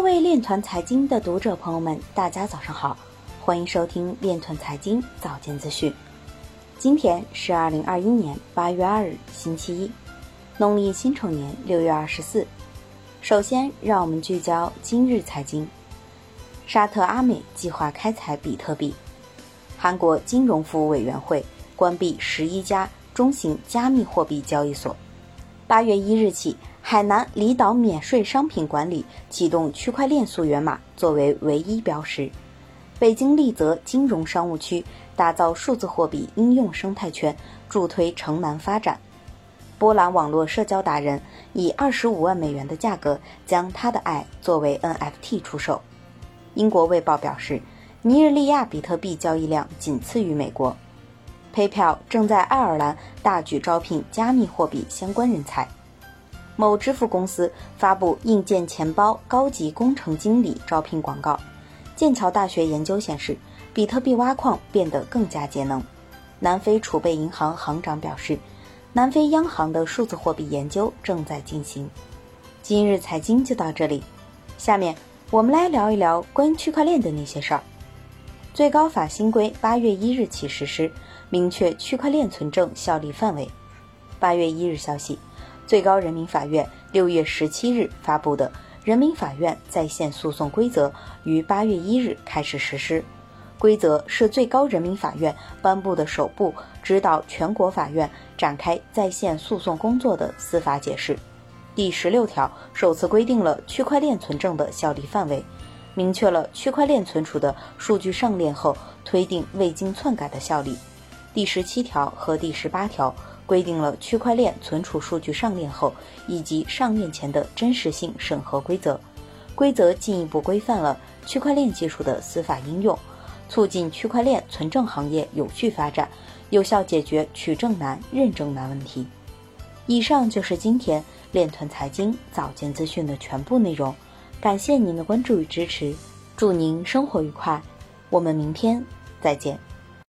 各位链团财经的读者朋友们，大家早上好，欢迎收听链团财经早间资讯。今天是二零二一年八月二日，星期一，农历辛丑年六月二十四。首先，让我们聚焦今日财经。沙特阿美计划开采比特币。韩国金融服务委员会关闭十一家中型加密货币交易所。八月一日起，海南离岛免税商品管理启动区块链溯源码作为唯一标识。北京立泽金融商务区打造数字货币应用生态圈，助推城南发展。波兰网络社交达人以二十五万美元的价格将他的爱作为 NFT 出售。英国卫报表示，尼日利亚比特币交易量仅次于美国。PayPal 正在爱尔兰大举招聘加密货币相关人才。某支付公司发布硬件钱包高级工程经理招聘广告。剑桥大学研究显示，比特币挖矿变得更加节能。南非储备银行行长表示，南非央行的数字货币研究正在进行。今日财经就到这里，下面我们来聊一聊关于区块链的那些事儿。最高法新规八月一日起实施，明确区块链存证效力范围。八月一日消息，最高人民法院六月十七日发布的。人民法院在线诉讼规则于八月一日开始实施。规则是最高人民法院颁布的首部指导全国法院展开在线诉讼工作的司法解释。第十六条首次规定了区块链存证的效力范围，明确了区块链存储的数据上链后推定未经篡改的效力。第十七条和第十八条。规定了区块链存储数据上链后以及上链前的真实性审核规则。规则进一步规范了区块链技术的司法应用，促进区块链存证行业有序发展，有效解决取证难、认证难问题。以上就是今天链团财经早间资讯的全部内容，感谢您的关注与支持，祝您生活愉快，我们明天再见。